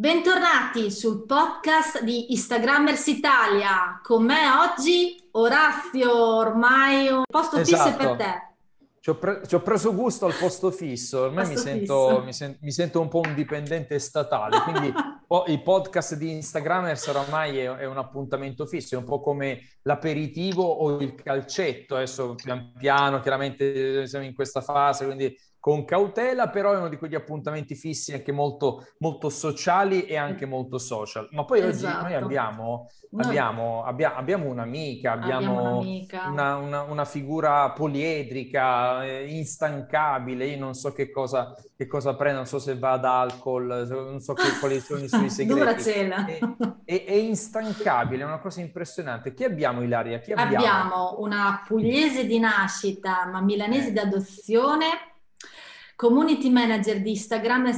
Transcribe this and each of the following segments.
Bentornati sul podcast di Instagrammers Italia. Con me oggi Orazio, ormai un posto esatto. fisso per te. Ci ho, pre- ci ho, preso gusto al posto fisso, ormai mi sento, mi, sen- mi sento, un po' un dipendente statale, quindi po- il podcast di Instagrammers oramai è, è, un appuntamento fisso, è un po' come l'aperitivo o il calcetto, adesso pian piano chiaramente siamo in questa fase, quindi con cautela, però è uno di quegli appuntamenti fissi anche molto, molto sociali e anche molto social. Ma poi esatto. oggi noi abbiamo, abbiamo, abbia, abbiamo un'amica, abbiamo, abbiamo un'amica. Una, una, una, figura poliedrica, eh, instancabile, io non so che cosa, che cosa prende, non so se va ad alcol, non so che, quali sono i suoi segreti. È, è, è, instancabile, è una cosa impressionante. Chi abbiamo Ilaria? Chi abbiamo? abbiamo una pugliese di nascita, ma milanese eh. di adozione, community manager di Instagram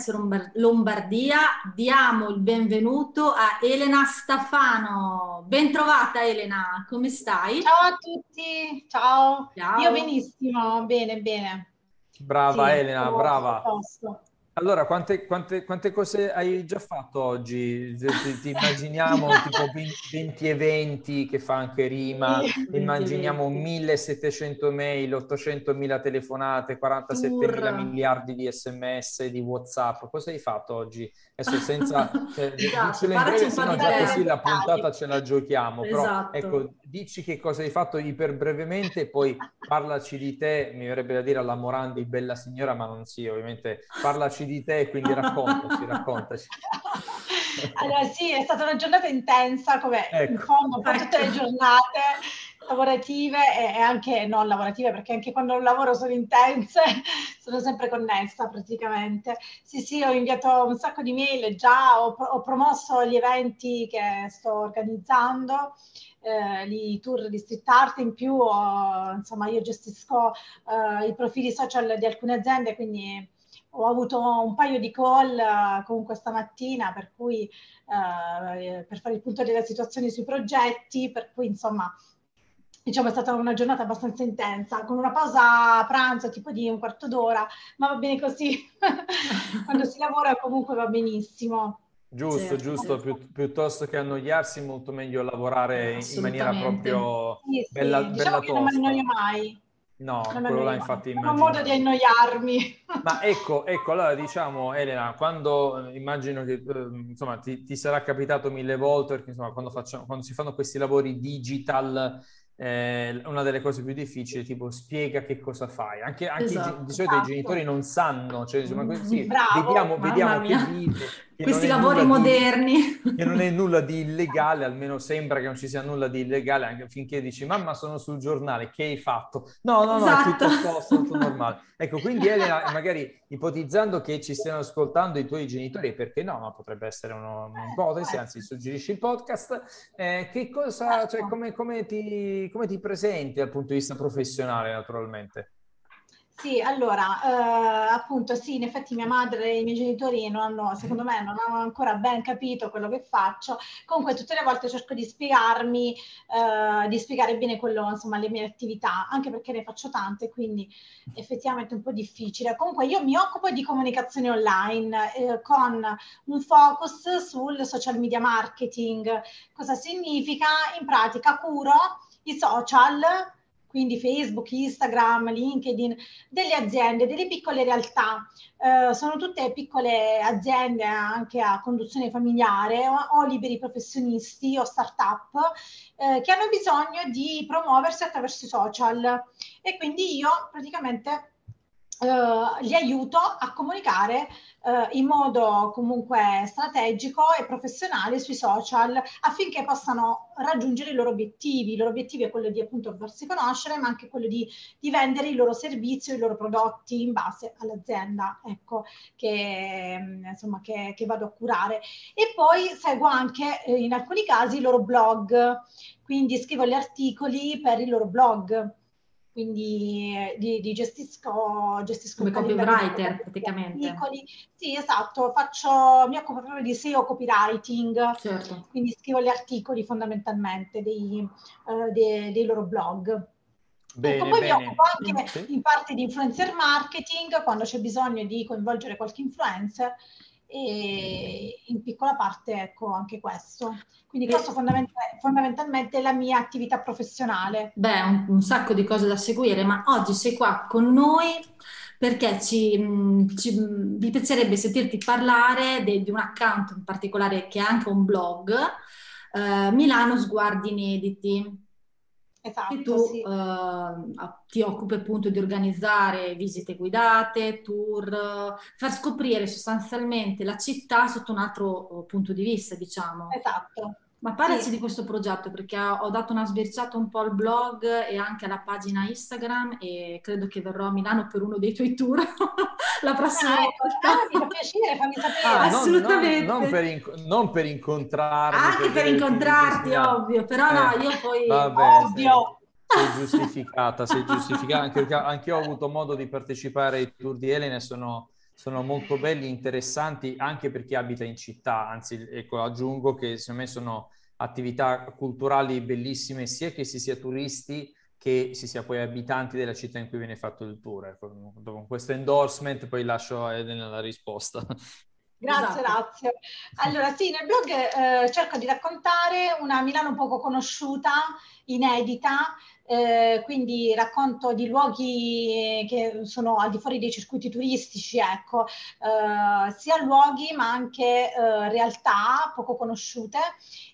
Lombardia, diamo il benvenuto a Elena Stafano. Bentrovata Elena, come stai? Ciao a tutti, ciao. ciao. Io benissimo, bene, bene. Brava sì, Elena, brava. Posto. Allora, quante, quante, quante, cose hai già fatto oggi? Ti, ti immaginiamo tipo 20 eventi che fa anche Rima, immaginiamo 1700 mail, 800 mila telefonate, 47 mila miliardi di sms, di Whatsapp. Cosa hai fatto oggi? Adesso senza... Cioè, esatto, breve, se no già così la puntata ce la giochiamo. Esatto. Però ecco, dici che cosa hai fatto iper brevemente e poi parlaci di te, mi verrebbe da dire alla Morandi, bella signora, ma non sì, ovviamente parlaci parlaci di te, quindi raccontaci, raccontaci. Allora sì, è stata una giornata intensa, come ecco. in fondo per tutte le giornate lavorative e, anche non lavorative, perché anche quando lavoro sono intense, sono sempre connessa praticamente. Sì, sì, ho inviato un sacco di mail già, ho, ho promosso gli eventi che sto organizzando. Eh, i tour di street art in più, ho, insomma io gestisco eh, i profili social di alcune aziende, quindi ho avuto un paio di call uh, comunque stamattina per cui uh, per fare il punto della situazione sui progetti, per cui insomma diciamo è stata una giornata abbastanza intensa, con una pausa a pranzo tipo di un quarto d'ora, ma va bene così, quando si lavora comunque va benissimo. Giusto, sì, giusto, sì. Pi- piuttosto che annoiarsi, molto meglio lavorare in maniera proprio sì, bella, diciamo bella che non mi annoio mai. No, non quello là infatti immagino. Non ho modo di annoiarmi. Ma ecco, ecco, allora diciamo Elena, quando immagino che eh, insomma ti, ti, sarà capitato mille volte, perché insomma quando, facciamo, quando si fanno questi lavori digital eh, una delle cose più difficili, tipo spiega che cosa fai. Anche, anche esatto, i, di solito esatto. i genitori non sanno, cioè insomma, così, Bravo, vediamo, vediamo che video. Questi lavori moderni. Di, che non è nulla di illegale, almeno sembra che non ci sia nulla di illegale, anche finché dici mamma sono sul giornale, che hai fatto? No, no, no, esatto. è tutto a posto, tutto normale. Ecco, quindi Elena, magari ipotizzando che ci stiano ascoltando i tuoi genitori, perché no, ma potrebbe essere un'ipotesi, anzi suggerisci il podcast, eh, che cosa, cioè come, come, ti, come ti presenti dal punto di vista professionale naturalmente? Sì, allora, eh, appunto, sì, in effetti mia madre e i miei genitori non hanno, secondo me, non hanno ancora ben capito quello che faccio. Comunque, tutte le volte cerco di spiegarmi, eh, di spiegare bene quello, insomma, le mie attività, anche perché ne faccio tante, quindi effettivamente è un po' difficile. Comunque, io mi occupo di comunicazione online eh, con un focus sul social media marketing. Cosa significa? In pratica curo i social quindi Facebook, Instagram, LinkedIn, delle aziende, delle piccole realtà. Eh, sono tutte piccole aziende anche a conduzione familiare o, o liberi professionisti o start-up eh, che hanno bisogno di promuoversi attraverso i social. E quindi io praticamente eh, li aiuto a comunicare eh, in modo comunque strategico e professionale sui social affinché possano raggiungere i loro obiettivi. I loro obiettivi è quello di appunto farsi conoscere, ma anche quello di, di vendere i loro servizi o i loro prodotti in base all'azienda, ecco, che, mm, insomma, che, che vado a curare. E poi seguo anche eh, in alcuni casi i loro blog, quindi scrivo gli articoli per i loro blog quindi eh, di, di gestisco, gestisco come copywriter praticamente. Articoli. Sì, esatto, faccio, mi occupo proprio di SEO copywriting, certo. quindi scrivo gli articoli fondamentalmente dei, uh, dei, dei loro blog. Bene, ecco, poi bene. mi occupo anche sì. in parte di influencer marketing quando c'è bisogno di coinvolgere qualche influencer e in piccola parte ecco anche questo. Quindi questo fondament- fondamentalmente è la mia attività professionale. Beh, un, un, sacco di cose da seguire, ma oggi sei qua con noi perché ci, ci mi piacerebbe sentirti parlare de, di un account in particolare che è anche un blog, eh, Milano Sguardi Inediti. Esatto, e tu sì. uh, ti occupi appunto di organizzare visite guidate, tour, far scoprire sostanzialmente la città sotto un altro uh, punto di vista, diciamo. Esatto. Ma parlaci sì. di questo progetto perché ho dato una sbirciata un po' al blog e anche alla pagina Instagram e credo che verrò a Milano per uno dei tuoi tour la prossima ah, ecco, volta. Ah, mi fa piacere, fammi sapere. Ah, Assolutamente. Non, non, per inc- non, per incontrarmi. Anche per, per incontrarti, ovvio, però eh. no, io poi... Vabbè, ovvio. Sei, sei giustificata, sei giustificata, anche perché anche io ho avuto modo di partecipare ai tour di Elena e sono sono molto belli, interessanti anche per chi abita in città, anzi ecco, aggiungo che secondo me sono attività culturali bellissime sia che si sia turisti che si sia poi abitanti della città in cui viene fatto il tour. Ecco, con questo endorsement poi lascio a Elena la risposta. Grazie, esatto. grazie. Allora sì, nel blog eh, cerco di raccontare una Milano poco conosciuta, inedita, eh, quindi racconto di luoghi che sono al di fuori dei circuiti turistici, ecco, eh, sia luoghi ma anche eh, realtà poco conosciute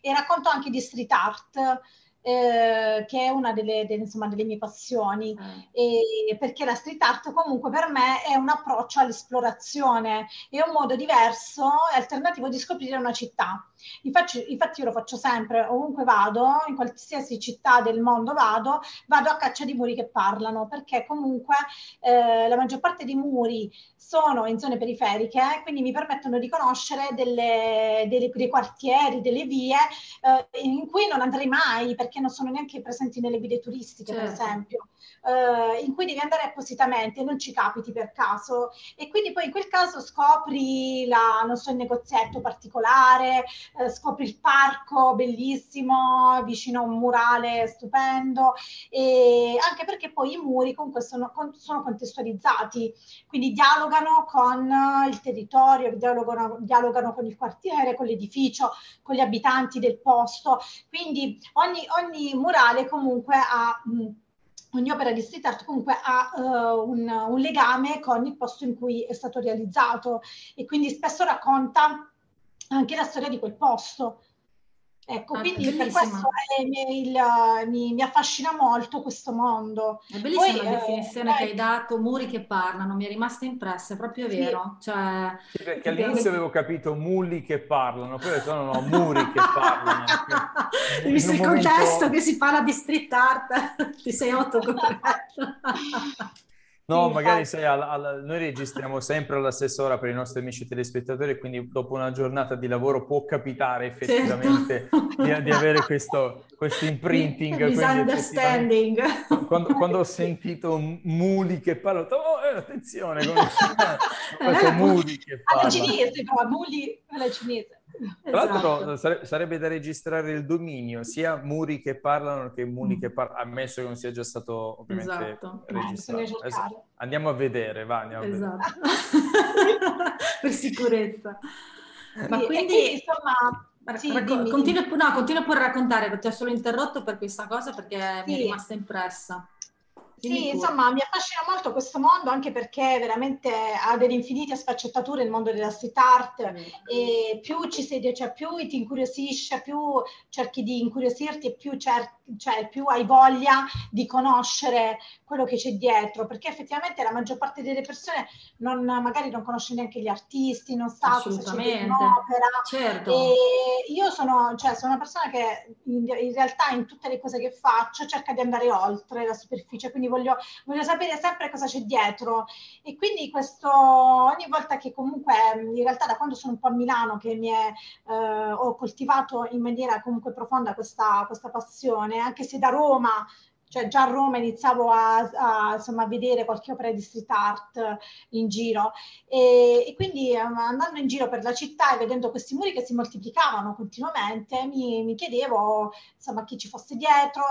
e racconto anche di street art eh, che è una delle, delle, insomma, delle mie passioni, mm. e, perché la street art comunque per me è un approccio all'esplorazione, è un modo diverso e alternativo di scoprire una città. Infatti, infatti, io lo faccio sempre, ovunque vado, in qualsiasi città del mondo vado, vado a caccia di muri che parlano, perché comunque eh, la maggior parte dei muri sono in zone periferiche, quindi mi permettono di conoscere delle, delle, dei quartieri, delle vie eh, in cui non andrei mai, perché non sono neanche presenti nelle guide turistiche, certo. per esempio eh, in cui devi andare appositamente non ci capiti per caso. E quindi poi in quel caso scopri la, non so, il negozietto particolare, eh, scopri il parco bellissimo vicino a un murale stupendo e anche perché poi i muri comunque sono, sono contestualizzati, quindi dialogano con il territorio, dialogano, dialogano con il quartiere, con l'edificio, con gli abitanti del posto, quindi ogni, ogni murale comunque ha... Mh, ogni opera di street art comunque ha uh, un, un, legame con il posto in cui è stato realizzato e quindi spesso racconta anche la storia di quel posto. Ecco, ah, quindi per questo è, il, mi, mi, affascina molto questo mondo. È bellissima Poi, la eh, definizione eh, che hai dato, muri che parlano, mi è rimasta impressa, è proprio vero. Sì. Cioè, sì, perché all'inizio avevo capito mulli che parlano, poi ho detto no, no, muri che parlano. Visto il momento... contesto che si parla di street art, ti sei autocorretto. No, magari sai, al, al, noi registriamo sempre alla stessa ora per i nostri amici telespettatori, quindi dopo una giornata di lavoro può capitare certo. effettivamente certo. di, di, avere questo, questo imprinting. Misunderstanding. Quando, quando, ho sentito Muli che parla, oh, eh, attenzione, come... questo Muli che parla. Alla cinese, però, Muli alla cinese. Tra l'altro esatto. sarebbe da registrare il dominio, sia muri che parlano che muni mm. che parlano, ammesso che non sia già stato ovviamente esatto. registrato. Eh, andiamo a vedere, va, andiamo esatto. a vedere. Esatto. per sicurezza. Ma quindi, insomma... Sì, Racco- continua, no, continua pure a raccontare, ti ho solo interrotto per questa cosa perché sì. mi è rimasta impressa. Sì, insomma, mi affascina molto questo mondo anche perché veramente ha delle infinite sfaccettature il mondo della street art mm. e più ci sei, cioè più ti incuriosisce, più cerchi di incuriosirti e più, cer- cioè, più hai voglia di conoscere quello che c'è dietro, perché effettivamente la maggior parte delle persone non, magari non conosce neanche gli artisti, non sa cosa c'è in un'opera. Certo. E io sono, cioè, sono una persona che in, in realtà in tutte le cose che faccio cerca di andare oltre la superficie, quindi voglio, voglio sapere sempre cosa c'è dietro. E quindi questo, ogni volta che comunque, in realtà da quando sono un po' a Milano, che mi è, eh, ho coltivato in maniera comunque profonda questa, questa passione, anche se da Roma cioè già a Roma iniziavo a, a, insomma, a vedere qualche opera di street art in giro e, e, quindi um, andando in giro per la città e vedendo questi muri che si moltiplicavano continuamente mi, mi chiedevo insomma chi ci fosse dietro,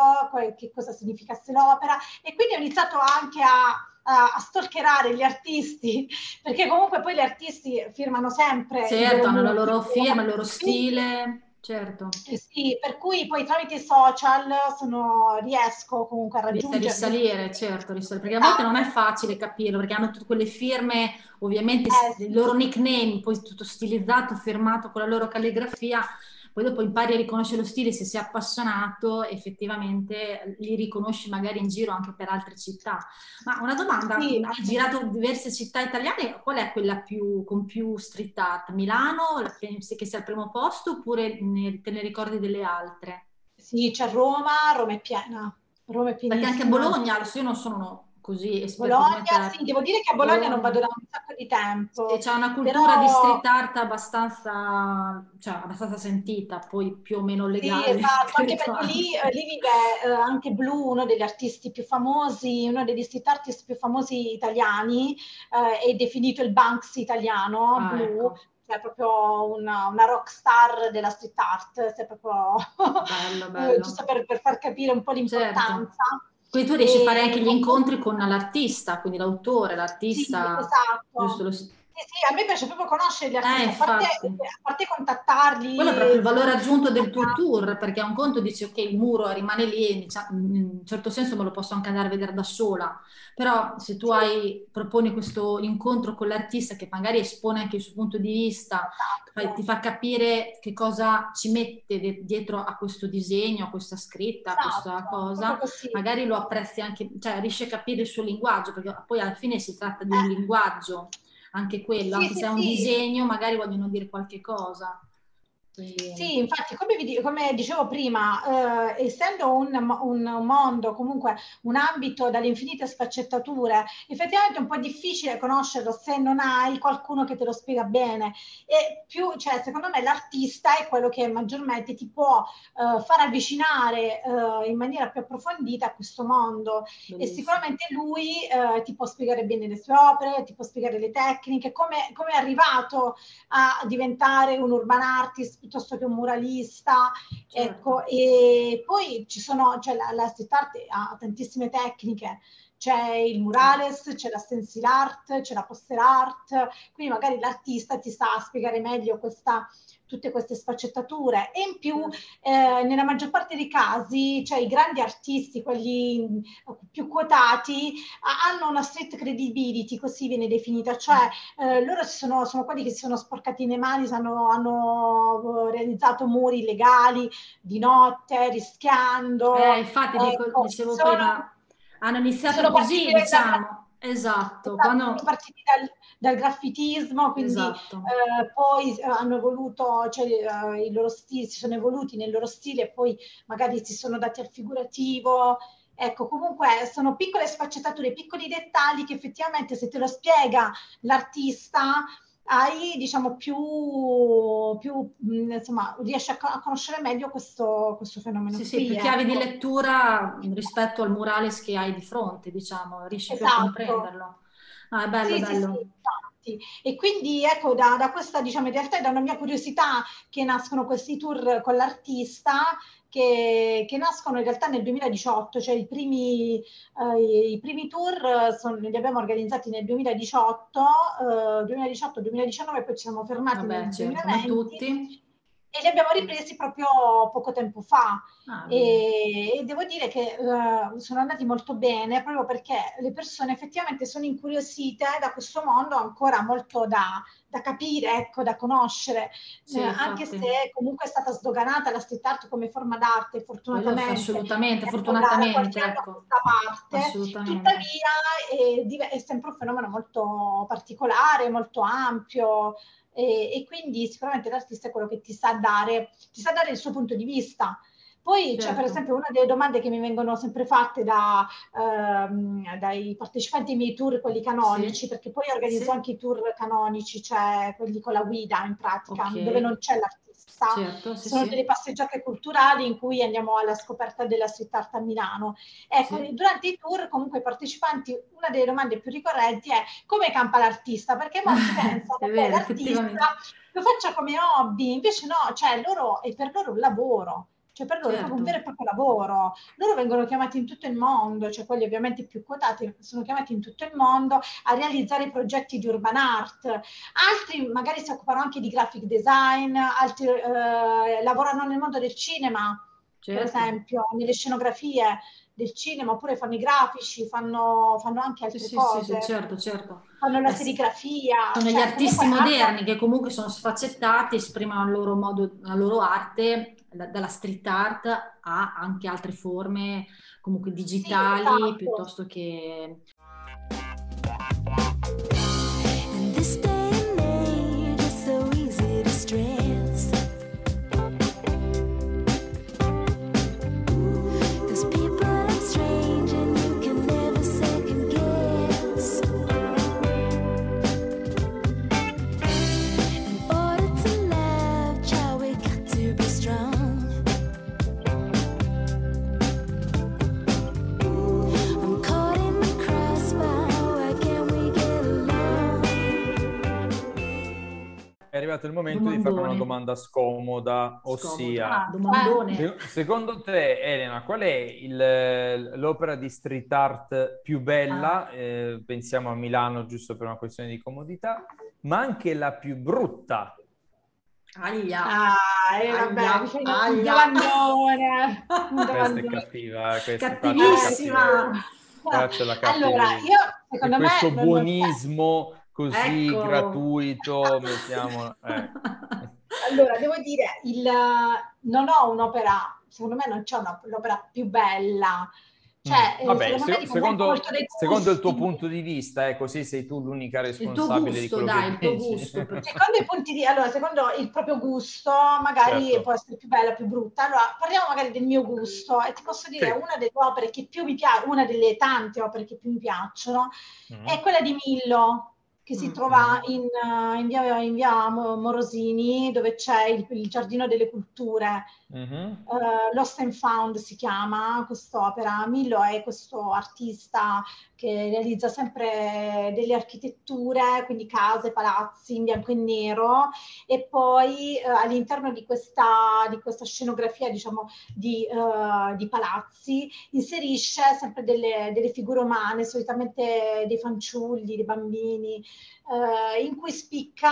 che cosa significasse l'opera e quindi ho iniziato anche a a stalkerare gli artisti, perché comunque poi gli artisti firmano sempre. Certo, hanno la loro firma, il loro stile. Certo. Eh sì, per cui poi tramite i social sono, riesco comunque a raggiungere... Risalire, certo, risalire, perché a volte non è facile capirlo, perché hanno tutte quelle firme, ovviamente eh, sì. il loro nickname, poi tutto stilizzato, firmato con la loro calligrafia, poi dopo impari a riconoscere lo stile, se sei appassionato effettivamente li riconosci magari in giro anche per altre città. Ma una domanda, sì. hai girato diverse città italiane, qual è quella più, con più street art? Milano, pensi che sia al primo posto oppure ne, te ne ricordi delle altre? Sì, c'è Roma, Roma è piena. Roma è Perché anche a Bologna, io non sono così Bologna, sì, devo dire che a Bologna, Bologna, non vado da un sacco di tempo. Sì, c'è una cultura però... di street art abbastanza, cioè, abbastanza sentita, poi più o meno legale. Sì, esatto, anche perché lì, eh, lì vive eh, anche Blue, uno degli artisti più famosi, uno degli street artist più famosi italiani, eh, è definito il Banks italiano, ah, Blue. Ecco è proprio una, una, rock star della street art, è proprio bello, bello. giusto per, per, far capire un po' l'importanza. Certo. Quindi tu riesci a fare anche gli incontri con l'artista, quindi l'autore, l'artista. Sì, esatto. Lo... Sì, a me piace proprio conoscere gli artisti, eh, a, parte, a, parte, contattarli. Quello è proprio il valore aggiunto del tuo tour, perché a un conto dici ok, il muro rimane lì, diciamo, in un certo senso me lo posso anche andare a vedere da sola, però se tu hai, proponi questo incontro con l'artista che magari espone anche il suo punto di vista, esatto. ti fa capire che cosa ci mette dietro a questo disegno, a questa scritta, a questa esatto, cosa, magari lo apprezzi anche, cioè riesci a capire il suo linguaggio, perché poi alla fine si tratta di un eh. linguaggio, anche quello, sì, anche sì, se è un sì. disegno, magari vogliono dire qualche cosa. Sì, infatti, come, vi, come dicevo prima, eh, essendo un, un, mondo, comunque un ambito dalle infinite sfaccettature, effettivamente è un po' difficile conoscerlo se non hai qualcuno che te lo spiega bene. E più, cioè, secondo me, l'artista è quello che maggiormente ti può eh, far avvicinare eh, in maniera più approfondita a questo mondo. Bellissimo. E sicuramente lui eh, ti può spiegare bene le sue opere, ti può spiegare le tecniche, come, come è arrivato a diventare un urban artist piuttosto che un muralista. Certo. Ecco, e poi ci sono, cioè la, la street art ha tantissime tecniche, c'è il murales, c'è la stencil art, c'è la poster art, quindi magari l'artista ti sa spiegare meglio questa, tutte queste sfaccettature e in più eh, nella maggior parte dei casi, cioè i grandi artisti, quelli più quotati, hanno una street credibility, così viene definita, cioè eh, loro sono, sono, quelli che si sono sporcati le mani, hanno, hanno realizzato muri illegali di notte, rischiando. Eh, infatti, dico, ecco, dicevo sono, prima, hanno iniziato così, diciamo. Esatto, quando... sono partiti dal, dal graffitismo, quindi esatto. eh, poi eh, hanno evoluto, cioè eh, i loro stili, si sono evoluti nel loro stile e poi magari si sono dati al figurativo. Ecco, comunque sono piccole sfaccettature, piccoli dettagli che effettivamente se te lo spiega l'artista hai diciamo più, più insomma riesci a, a, conoscere meglio questo, questo fenomeno sì, qui, sì, più chiavi ecco. di lettura rispetto al murales che hai di fronte diciamo riesci esatto. più a comprenderlo ah, è bello, sì, bello. Sì, sì, e quindi ecco da, da questa diciamo in realtà è da una mia curiosità che nascono questi tour con l'artista che, che, nascono in realtà nel 2018, cioè i primi, eh, i primi tour sono, li abbiamo organizzati nel 2018, eh, 2018-2019, poi ci siamo fermati Vabbè, nel certo, 2020. Tutti. e li abbiamo ripresi proprio poco tempo fa. Ah, e, e, devo dire che uh, sono andati molto bene proprio perché le persone effettivamente sono incuriosite da questo mondo ancora molto da, da capire, ecco, da conoscere, sì, eh, anche se comunque è stata sdoganata la street art come forma d'arte, fortunatamente. Assolutamente, fortunatamente. Ecco. Parte, tuttavia è, è sempre un fenomeno molto particolare, molto ampio, e, e, quindi sicuramente l'artista è quello che ti sa dare, ti sa dare il suo punto di vista. Poi certo. c'è per esempio una delle domande che mi vengono sempre fatte da, ehm, dai partecipanti ai miei tour, quelli canonici, sì. perché poi organizzo sì. anche i tour canonici, cioè quelli con la guida in pratica, okay. dove non c'è l'artista. Certo, sì, Sono delle passeggiate culturali in cui andiamo alla scoperta della street art a Milano. Ecco, durante i tour comunque i partecipanti, una delle domande più ricorrenti è come campa l'artista, perché molti pensano che l'artista lo faccia come hobby, invece no, cioè loro, è per loro un lavoro cioè per loro certo. è proprio un vero e proprio lavoro. Loro vengono chiamati in tutto il mondo, cioè quelli ovviamente più quotati sono chiamati in tutto il mondo a realizzare progetti di urban art. Altri magari si occupano anche di graphic design, altri eh, lavorano nel mondo del cinema, certo. per esempio, nelle scenografie del cinema, oppure fanno i grafici, fanno, fanno anche altre sì, cose. Sì, sì, certo, certo. Fanno la eh, serigrafia. Sono cioè, gli artisti moderni che comunque sono sfaccettati, esprimono il loro modo, la loro arte dalla street art a anche altre forme comunque digitali sì, esatto. piuttosto che arrivato il momento Domandone. di fare una domanda scomoda, ossia, ah, secondo te Elena, qual è il, l'opera di street art più bella? Ah. Eh, pensiamo a Milano giusto per una questione di comodità, ma anche la più brutta? Aglia. Ah, eh, vabbè, un domandone. Questa è cattiva, questa cattivissima. È allora, io secondo me questo buonismo così ecco. gratuito, mettiamo... Eh. Allora, devo dire, il, non ho un'opera, secondo me non c'è un'opera più bella. Cioè, mm. Vabbè, se, secondo, secondo, il tuo punto di vista, eh, così sei tu l'unica responsabile gusto, di quello dai, che il tuo gusto. secondo i punti di allora, secondo il proprio gusto, magari certo. può essere più bella, più brutta. Allora, parliamo magari del mio gusto e ti posso dire sì. una delle opere che più mi piace, una delle tante opere che più mi piacciono, mm. è quella di Millo che si mm, trova mm. in, uh, in, via, in, via, Morosini, dove c'è il, il Giardino delle Culture. Mm-hmm. Uh, Lost and Found si chiama quest'opera. Millo è questo artista che realizza sempre delle architetture, quindi case, palazzi in bianco e nero, e poi uh, all'interno di questa, di questa, scenografia, diciamo, di, di palazzi, inserisce sempre delle, delle figure umane, solitamente dei fanciulli, dei bambini, eh, in cui spicca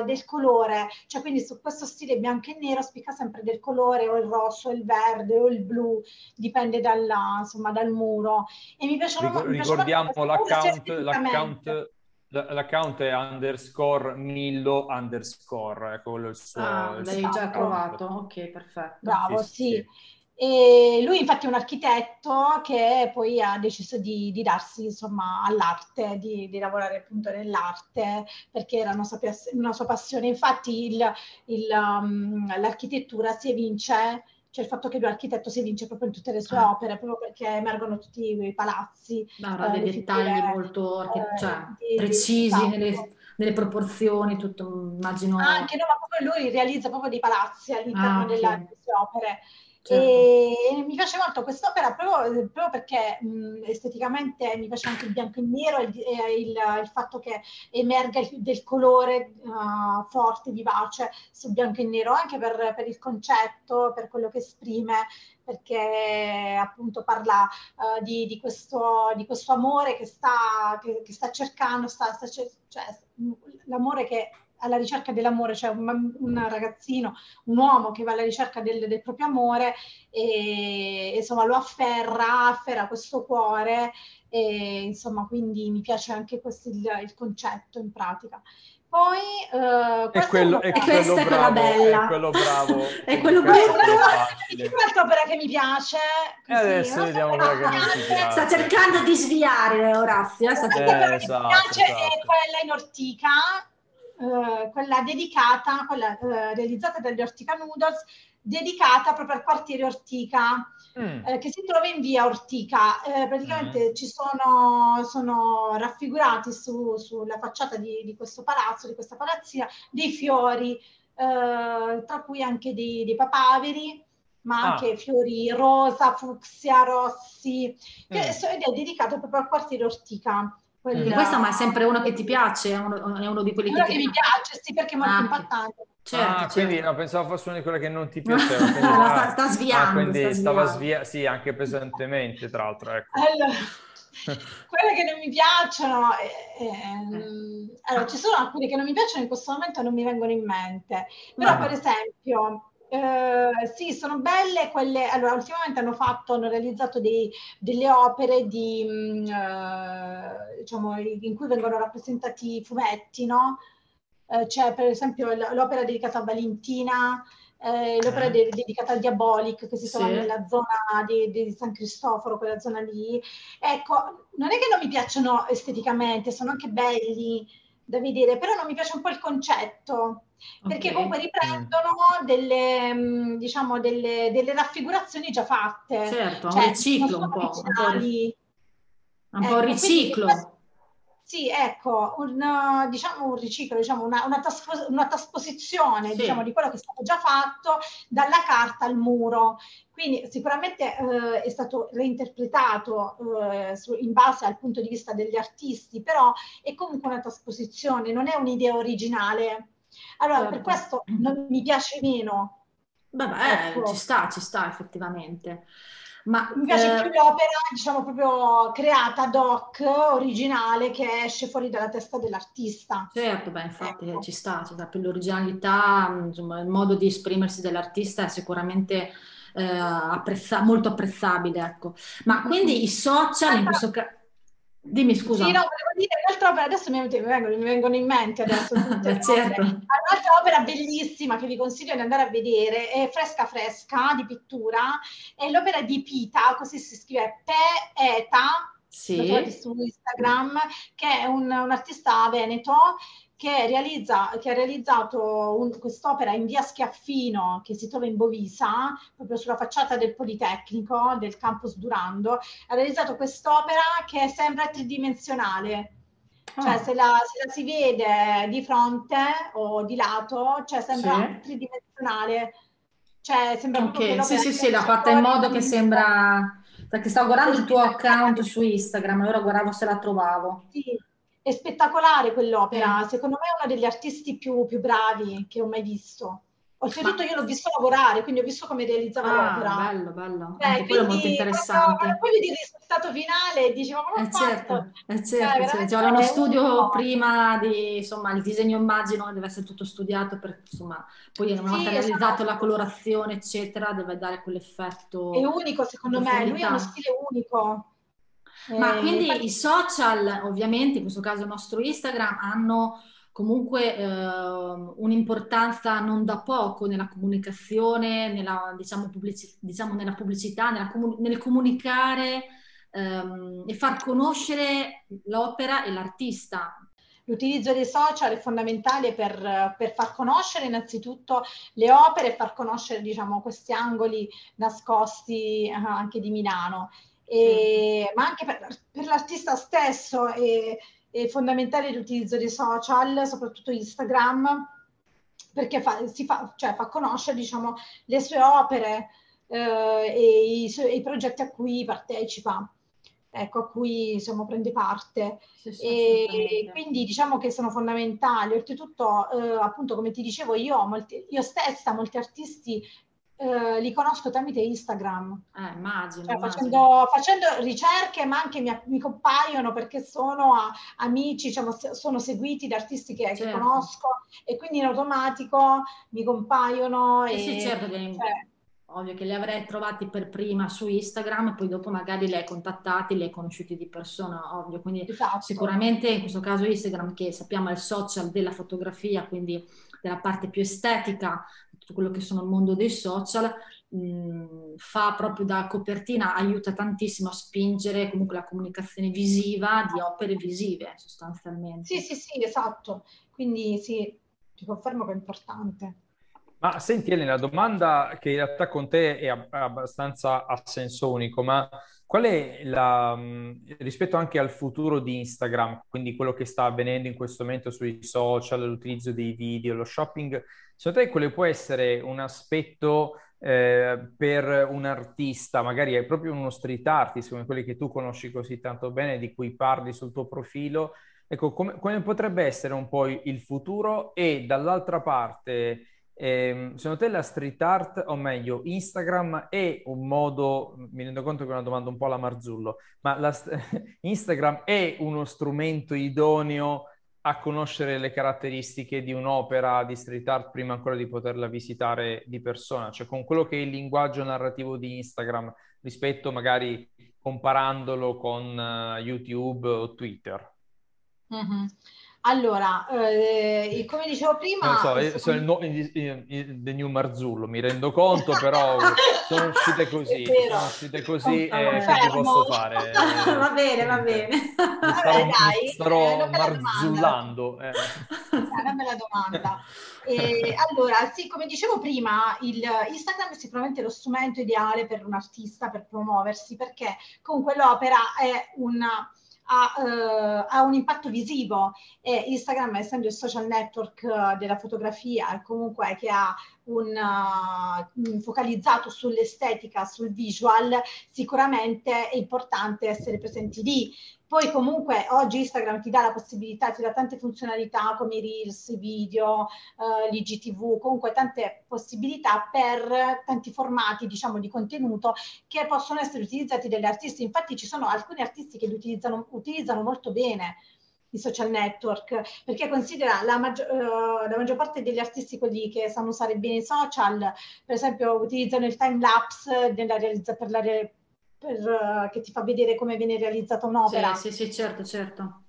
eh, del colore, cioè quindi su questo stile bianco e nero spicca sempre del colore o il rosso, il verde o il blu, dipende dalla, insomma, dal muro. E mi piacciono mi Ricordiamo l'account, l'account, l'account è underscore Millo underscore, è quello il suo... Ah, l'hai già trovato, ok, perfetto. Bravo, sì. sì. sì. E lui infatti è un architetto che poi ha deciso di, di darsi insomma all'arte, di, di, lavorare appunto nell'arte perché era una sua, una sua passione. Infatti il, il, um, l'architettura si evince, cioè il fatto che lui architetto si evince proprio in tutte le sue ah. opere, proprio perché emergono tutti i palazzi. No, eh, dei dettagli figure, molto archi- cioè, eh, precisi esatto. nelle, nelle, proporzioni, tutto immagino. Anche no, ma proprio lui realizza proprio dei palazzi all'interno ah, okay. delle sue opere. Certo. E mi piace molto quest'opera proprio, proprio perché mh, esteticamente mi piace anche il bianco e il nero e il, il, il, fatto che emerga il, del colore uh, forte, vivace sul bianco e nero, anche per, per, il concetto, per quello che esprime, perché appunto parla uh, di, di, questo, di, questo, amore che sta, che, che sta cercando, sta, sta, cioè, l'amore che alla ricerca dell'amore, cioè un, un, ragazzino, un uomo che va alla ricerca del, del proprio amore e insomma lo afferra, afferra questo cuore e insomma quindi mi piace anche questo il, il concetto in pratica. Poi uh, è quello, è, quello è bravo, bella. È quello bravo. è quello bravo. Un'altra opera che mi piace. Così, adesso vediamo quella che mi piace. Sta cercando di sviare Orazio. Eh, sta cercando... Eh, esatto, mi piace esatto. è quella in ortica, uh, quella dedicata, quella uh, realizzata dagli Ortica Noodles, dedicata proprio al quartiere Ortica mm. eh, che si trova in via Ortica. Eh, praticamente mm. ci sono, sono raffigurati su, sulla facciata di, di, questo palazzo, di questa palazzina, dei fiori, eh, tra cui anche dei, dei papaveri ma ah. anche fiori rosa, fucsia, rossi, mm. ed è dedicato proprio al quartiere Ortica. Quella... Questo ma è sempre uno che ti piace, è uno, è uno di quelli uno che, che mi piace, sì, perché è molto ah, impattante. Certo, ah, certo. quindi no, pensavo fosse una di quelle che non ti piaceva. Quindi, no, ah, sta, sta, sviando. Ah, quindi sta stava svia- sì, anche pesantemente, tra l'altro. Ecco. Allora, quelle che non mi piacciono, eh, eh, allora, ci sono alcune che non mi piacciono in questo momento non mi vengono in mente, però ah. per esempio eh, sì, sono belle quelle. Allora, ultimamente hanno fatto, hanno realizzato dei, delle opere di, mh, mm, eh, diciamo, in cui vengono rappresentati i fumetti, no? Eh, c'è per esempio l'opera dedicata a Valentina, eh, l'opera eh. de- dedicata al Diabolic che si trova nella zona di, di, San Cristoforo, quella zona lì. Ecco, non è che non mi piacciono esteticamente, sono anche belli da vedere, però non mi piace un po' il concetto perché okay. comunque riprendono delle, mm, diciamo, delle, delle, raffigurazioni già fatte. Certo, cioè, un riciclo un po'. Un po', un po' ecco, riciclo. Quindi, sì, ecco, un, diciamo un riciclo, diciamo una, una, taspo, una trasposizione sì. diciamo, di quello che è stato già fatto dalla carta al muro. Quindi sicuramente eh, è stato reinterpretato eh, su, in base al punto di vista degli artisti, però è comunque una trasposizione, non è un'idea originale. Allora, certo. per questo non mi piace meno. Vabbè, ecco. ci sta, ci sta effettivamente. Ma, mi piace eh... più l'opera, diciamo, proprio creata ad hoc, originale, che esce fuori dalla testa dell'artista. Certo, beh, infatti ecco. ci sta, ci sta per l'originalità, insomma, il modo di esprimersi dell'artista è sicuramente eh, apprezza- molto apprezzabile, ecco. Ma quindi i social in questo caso Dimmi scusa. Sì, no, volevo dire, un'altra opera, adesso mi, vengono, mi vengono in mente adesso tutte certo. Un'altra opera bellissima che vi consiglio di andare a vedere è Fresca Fresca di pittura, è l'opera di Pita, così si scrive P-E-T-A, sì. su Instagram, che è un, un artista veneto che, realizza, che ha realizzato un, quest'opera in via Schiaffino, che si trova in Bovisa, proprio sulla facciata del Politecnico, del campus Durando, ha realizzato quest'opera che sembra tridimensionale. Cioè, oh. se, la, se, la, si vede di fronte o di lato, cioè sembra sì. tridimensionale. Cioè, sembra okay. Sì, sì, sì, l'ha fatta in modo che sembra... Perché stavo guardando il tuo account su Instagram, allora guardavo se la trovavo. Sì, è spettacolare quell'opera, mm. secondo me è uno degli artisti più, più bravi che ho mai visto. Oltretutto io l'ho visto lavorare, quindi ho visto come realizzava ah, l'opera. bello, bello. Eh, Anche quello è molto interessante. Quando, poi vedi il risultato finale dici, ma come eh certo, eh certo, eh, certo. C'è uno studio prima di, insomma, il disegno immagino deve essere tutto studiato per, insomma, poi una volta sì, realizzato esatto. la colorazione, eccetera, deve dare quell'effetto. È unico secondo me, lui ha uno stile unico. Ma eh, quindi infatti... i social, ovviamente, in questo caso il nostro Instagram, hanno comunque eh, un'importanza non da poco nella comunicazione, nella, diciamo, pubblici- diciamo, nella pubblicità, nella comu- nel comunicare ehm, e far conoscere l'opera e l'artista. L'utilizzo dei social è fondamentale per, per, far conoscere innanzitutto le opere e far conoscere diciamo, questi angoli nascosti eh, anche di Milano e, ma anche per, per l'artista stesso è, è, fondamentale l'utilizzo dei social, soprattutto Instagram, perché fa, si fa, cioè, fa conoscere diciamo, le sue opere eh, e, i, e, i, progetti a cui partecipa. Ecco, a cui insomma, prende parte. Sì, sì, e quindi diciamo che sono fondamentali. Oltretutto, eh, appunto, come ti dicevo, io, molti, io stessa, molti artisti eh, li conosco tramite Instagram. Eh, immagino, cioè, immagino. Facendo, facendo, ricerche, ma anche mi, mi compaiono perché sono a, amici, diciamo, sono seguiti da artisti che, certo. che, conosco e quindi in automatico mi compaiono. Eh e, sì, certo, che cioè, ovvio che li avrei trovati per prima su Instagram, poi dopo magari li hai contattati, li hai conosciuti di persona, ovvio. Quindi esatto. sicuramente in questo caso Instagram, che sappiamo è il social della fotografia, quindi della parte più estetica, tutto quello che sono il mondo dei social, mh, fa proprio da copertina, aiuta tantissimo a spingere comunque la comunicazione visiva di opere visive sostanzialmente. Sì, sì, sì, esatto. Quindi sì, ti confermo che è importante. Ma senti Elena, la domanda che in realtà con te è abbastanza a senso unico, ma qual è la, rispetto anche al futuro di Instagram, quindi quello che sta avvenendo in questo momento sui social, l'utilizzo dei video, lo shopping, secondo te quale può essere un aspetto eh, per un artista, magari è proprio uno street artist come quelli che tu conosci così tanto bene, di cui parli sul tuo profilo, ecco, come, come potrebbe essere un po' il futuro e dall'altra parte eh, secondo te la street art, o meglio, Instagram è un modo, mi rendo conto che è una domanda un po' alla Marzullo, ma la, Instagram è uno strumento idoneo a conoscere le caratteristiche di un'opera di street art prima ancora di poterla visitare di persona, cioè con quello che è il linguaggio narrativo di Instagram rispetto magari comparandolo con uh, YouTube o Twitter. Mm-hmm. Allora, eh, come dicevo prima... Non so, io sono il, no, il, il, il New Marzullo, mi rendo conto, però sono uscite così, sono uscite così e eh, che ti posso fare? va bene, va bene. Mi starò, Vabbè, dai, starò eh, marzullando. Eh. È una bella domanda. E, allora, sì, come dicevo prima, il Instagram è sicuramente lo strumento ideale per un artista per promuoversi, perché comunque l'opera è una ha, uh, ha, un impatto visivo. E Instagram essendo il social network uh, della fotografia comunque che ha un, uh, focalizzato sull'estetica, sul visual, sicuramente è importante essere presenti lì. Poi comunque oggi Instagram ti dà la possibilità, ti dà tante funzionalità come i reels, i video, uh, l'IGTV, comunque tante possibilità per tanti formati diciamo di contenuto che possono essere utilizzati dagli artisti. Infatti ci sono alcuni artisti che li utilizzano, utilizzano molto bene i social network, perché considera la, maggior, uh, la maggior parte degli artisti, quelli che sanno usare bene i social, per esempio utilizzano il time lapse realizza- per la, re- per, uh, che ti fa vedere come viene realizzata un'opera. Sì, sì, sì certo, certo.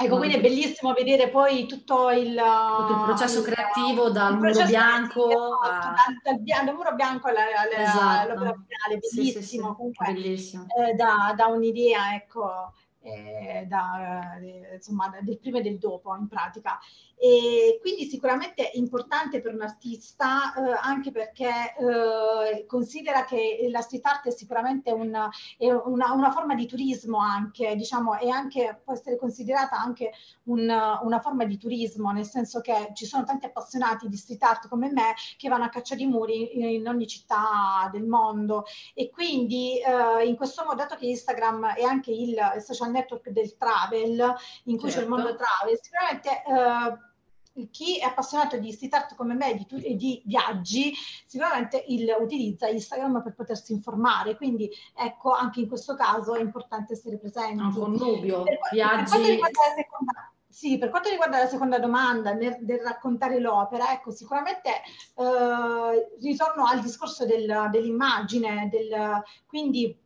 Ecco, quindi è bellissimo vedere poi tutto il, tutto il processo il, creativo dal muro bianco a... dal, dal, dal, muro bianco alla, alla, esatto. all'opera finale, bellissimo, sì, sì, sì. comunque bellissimo. Eh, da, da, un'idea, ecco, eh, da, eh, insomma, del prima e del dopo in pratica. E quindi sicuramente è importante per un artista eh, anche perché eh, considera che la street art è sicuramente una, è una, una, forma di turismo anche, diciamo, e anche, può essere considerata anche un, una forma di turismo, nel senso che ci sono tanti appassionati di street art come me che vanno a caccia di muri in ogni città del mondo e quindi eh, in questo modo, dato che Instagram è anche il social network del travel, in cui certo. c'è il mondo certo. travel, sicuramente eh, chi è appassionato di street art come me di, tu- di viaggi sicuramente il, utilizza Instagram per potersi informare quindi ecco anche in questo caso è importante essere presenti un connubio per, viaggi per seconda, sì, per quanto riguarda la seconda domanda nel, del raccontare l'opera, ecco, sicuramente eh, ritorno al discorso del, dell'immagine, del, quindi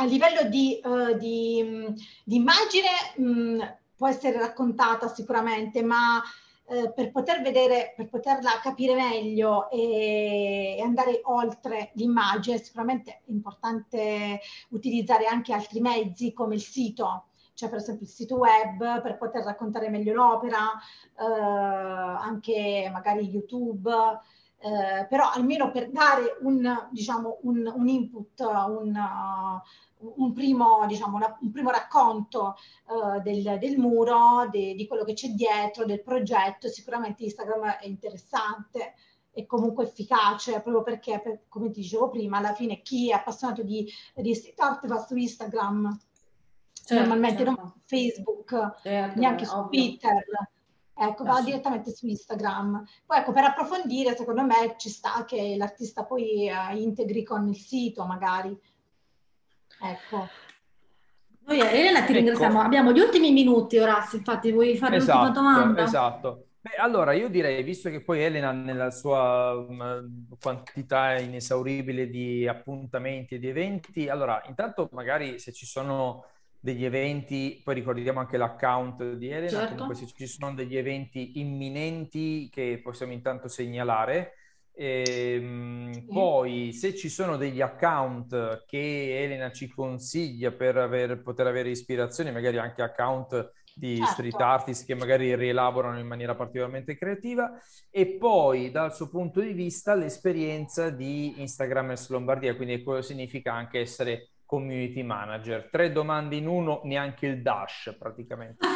a livello di, uh, di, di immagine mh, può essere raccontata sicuramente, ma eh, per poter vedere, per poterla capire meglio e, e andare oltre l'immagine, sicuramente è importante utilizzare anche altri mezzi come il sito, cioè per esempio il sito web per poter raccontare meglio l'opera, eh, anche magari YouTube. Eh, però almeno per dare un, diciamo, un, un input, un, un primo, diciamo, una, un primo racconto uh, del, del, muro, de, di quello che c'è dietro, del progetto. Sicuramente Instagram è interessante e comunque efficace, proprio perché, per, come ti dicevo prima, alla fine chi è appassionato di, di street art va su Instagram, certo, normalmente certo. non Facebook, certo, neanche su ovvio. Twitter. Ecco, va direttamente su Instagram. Poi ecco, per approfondire, secondo me ci sta che l'artista poi uh, integri con il sito magari. Ecco. Noi Elena ti ecco. ringraziamo, abbiamo gli ultimi minuti Orazio, infatti vuoi fare esatto, l'ultima domanda? Esatto. Beh, allora io direi, visto che poi Elena nella sua um, quantità inesauribile di appuntamenti e di eventi, allora intanto magari se ci sono degli eventi, poi ricordiamo anche l'account di Elena, certo. comunque se ci sono degli eventi imminenti che possiamo intanto segnalare. E, ehm, sì. Poi se ci sono degli account che Elena ci consiglia per aver, poter avere ispirazione, magari anche account di certo. street artist che magari rielaborano in maniera particolarmente creativa e poi dal suo punto di vista l'esperienza di Instagrammers Lombardia, quindi quello significa anche essere community manager. Tre domande in uno, neanche il dash praticamente.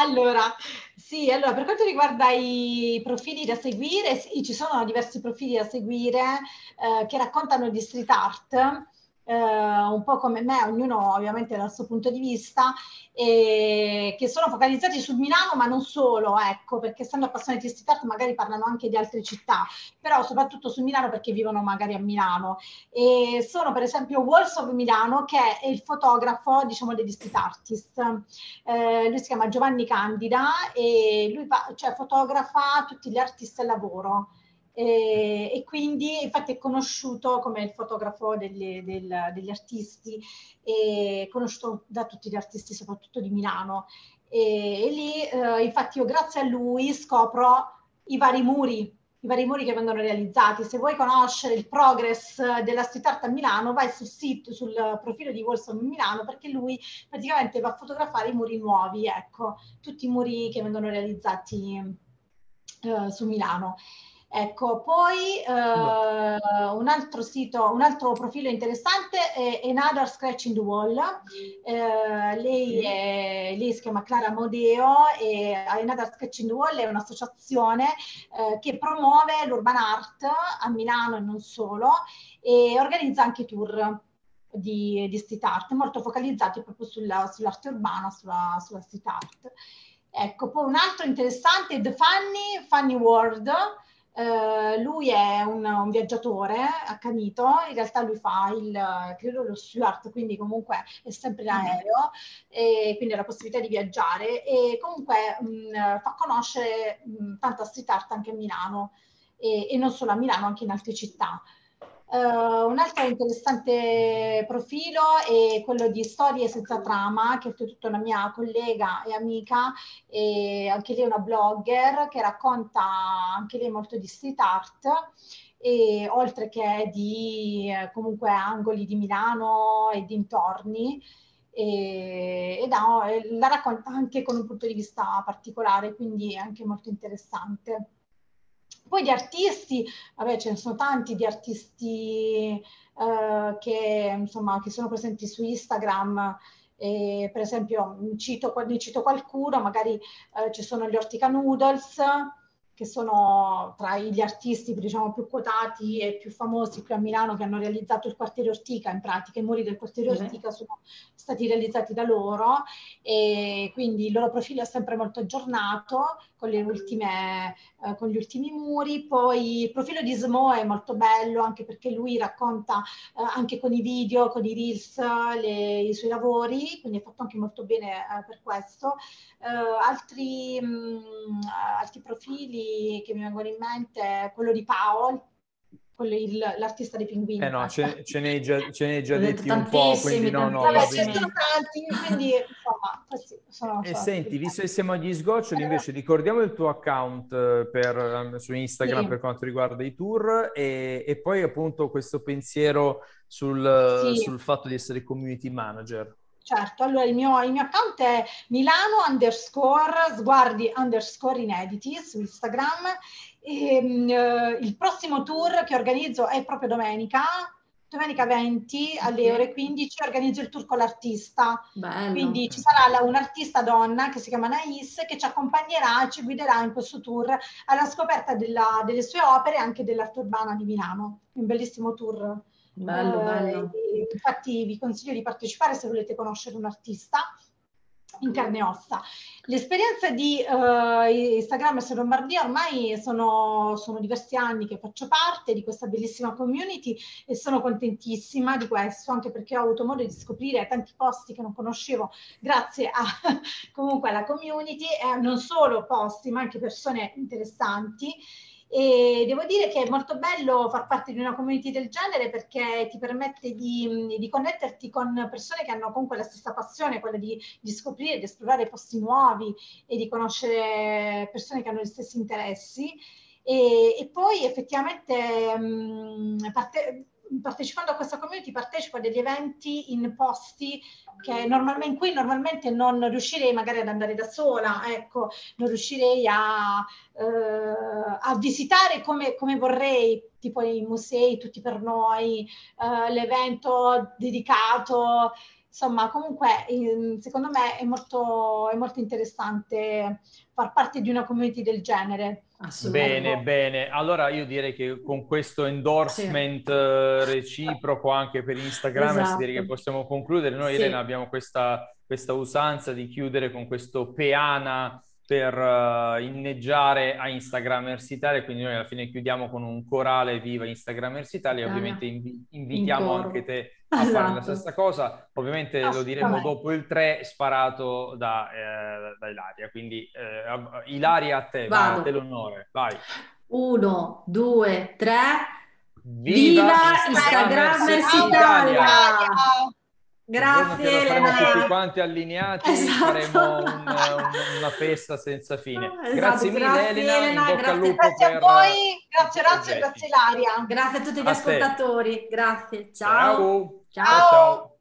allora, sì, allora per quanto riguarda i profili da seguire, sì, ci sono diversi profili da seguire eh, che raccontano di street art eh, un po' come me, ognuno ovviamente dal suo punto di vista, e che sono focalizzati su Milano, ma non solo, ecco, perché essendo appassionati di street art magari parlano anche di altre città, però soprattutto su Milano perché vivono magari a Milano. E sono per esempio Walls of Milano, che è il fotografo, diciamo, degli street artist. Eh, lui si chiama Giovanni Candida e lui va, cioè, fotografa tutti gli artisti al lavoro. E, e, quindi infatti è conosciuto come il fotografo degli, del, degli artisti, e conosciuto da tutti gli artisti soprattutto di Milano. E, e lì eh, infatti io grazie a lui scopro i vari muri, i vari muri che vengono realizzati. Se vuoi conoscere il progress della street art a Milano, vai sul sito, sul profilo di Wolsom Milano, perché lui praticamente va a fotografare i muri nuovi, ecco, tutti i muri che vengono realizzati eh, su Milano. Ecco, poi eh, un altro sito, un altro profilo interessante è Another Scratch in the Wall. Eh, lei, è, lei, si chiama Clara Modeo e Another Scratch in the Wall è un'associazione eh, che promuove l'urban art a Milano e non solo e organizza anche tour. Di, di street art molto focalizzati proprio sulla, sull'arte urbana, sulla, sulla street art. Ecco, poi un altro interessante è The Funny, Funny World, Uh, lui è un, un, viaggiatore accanito, in realtà lui fa il, credo lo steward, quindi comunque è sempre in mm. aereo, e quindi ha la possibilità di viaggiare e comunque mh, fa conoscere mh, tanta street art anche a Milano e, e non solo a Milano, anche in altre città. Uh, un altro interessante profilo è quello di Storie senza trama, che è oltretutto una mia collega e amica, e anche lei è una blogger che racconta anche lei molto di street art, e, oltre che di eh, comunque angoli di Milano e dintorni. E, e da, la racconta anche con un punto di vista particolare, quindi è anche molto interessante. Poi di artisti, vabbè, ce ne sono tanti di artisti eh, che, insomma, che sono presenti su Instagram. E, per esempio, cito, ne cito qualcuno, magari eh, ci sono gli Ortica Noodles, che sono tra gli artisti diciamo, più quotati e più famosi qui a Milano che hanno realizzato il quartiere Ortica, in pratica i muri del quartiere mm-hmm. Ortica sono stati realizzati da loro e quindi il loro profilo è sempre molto aggiornato con, ultime, eh, con gli ultimi muri. Poi il profilo di Smo è molto bello anche perché lui racconta eh, anche con i video, con i reels, le, i suoi lavori, quindi è fatto anche molto bene eh, per questo. Eh, altri, mh, mm, altri profili che mi vengono in mente, quello di Paolo, l'artista dei pinguini. Eh no, ce, ce, ne hai già, ce ne hai già detti un po', quindi no, no. Vabbè, ce ne sono tanti, quindi insomma, questi sono... E senti, visto che siamo agli sgoccioli, invece ricordiamo il tuo account eh, per, um, su Instagram sì. per quanto riguarda i tour e, e poi appunto questo pensiero sul, sì. sul fatto di essere community manager. Certo, allora il mio, il mio, account è Milano underscore sguardi underscore inediti su Instagram e, uh, il prossimo tour che organizzo è proprio domenica, domenica 20 alle ore 15 organizzo il tour con l'artista. Bello. Quindi ci sarà la, un'artista donna che si chiama Nais che ci accompagnerà, ci guiderà in questo tour alla scoperta della, delle sue opere e anche dell'arte urbana di Milano. Un bellissimo tour. Bello, uh, bello. Infatti vi consiglio di partecipare se volete conoscere un artista in carne e ossa. L'esperienza di uh, Instagram e Lombardia ormai sono, sono, diversi anni che faccio parte di questa bellissima community e sono contentissima di questo, anche perché ho avuto modo di scoprire tanti posti che non conoscevo grazie a, comunque alla community, e non solo posti ma anche persone interessanti e devo dire che è molto bello far parte di una community del genere perché ti permette di, di connetterti con persone che hanno comunque la stessa passione, quella di, di, scoprire, di esplorare posti nuovi e di conoscere persone che hanno gli stessi interessi. E, e poi effettivamente mh, parte, partecipando a questa community partecipo a degli eventi in posti in cui normalmente non riuscirei magari ad andare da sola, ecco, non riuscirei a, eh, a visitare come, come, vorrei, tipo i musei tutti per noi, eh, l'evento dedicato, insomma, comunque secondo me è molto, è molto interessante far parte di una community del genere. Bene, bene. Allora io direi che con questo endorsement sì. Eh, reciproco anche per Instagram esatto. direi che possiamo concludere. Noi, sì. Elena, abbiamo questa, questa, usanza di chiudere con questo peana per uh, inneggiare a Instagramers Italia, quindi noi alla fine chiudiamo con un corale viva Instagramers Italia, ovviamente invi- invitiamo In anche te a esatto. fare la stessa cosa, ovviamente lo diremo dopo il 3 sparato da, eh, da Ilaria, quindi eh, Ilaria a te, a te l'onore, vai. Uno, due, tre, viva, viva Instagramers Italia! Italia! Grazie Elena. Saremo tutti quanti allineati, esatto. faremo un, un, una festa senza fine. Esatto. Grazie mille grazie, Elena, Elena grazie, grazie a voi, grazie Razio, grazie Ilaria. Grazie a tutti gli a ascoltatori, te. grazie, ciao. Ciao. ciao. ciao.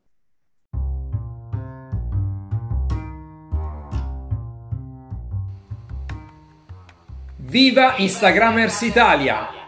Viva Instagramers Italia!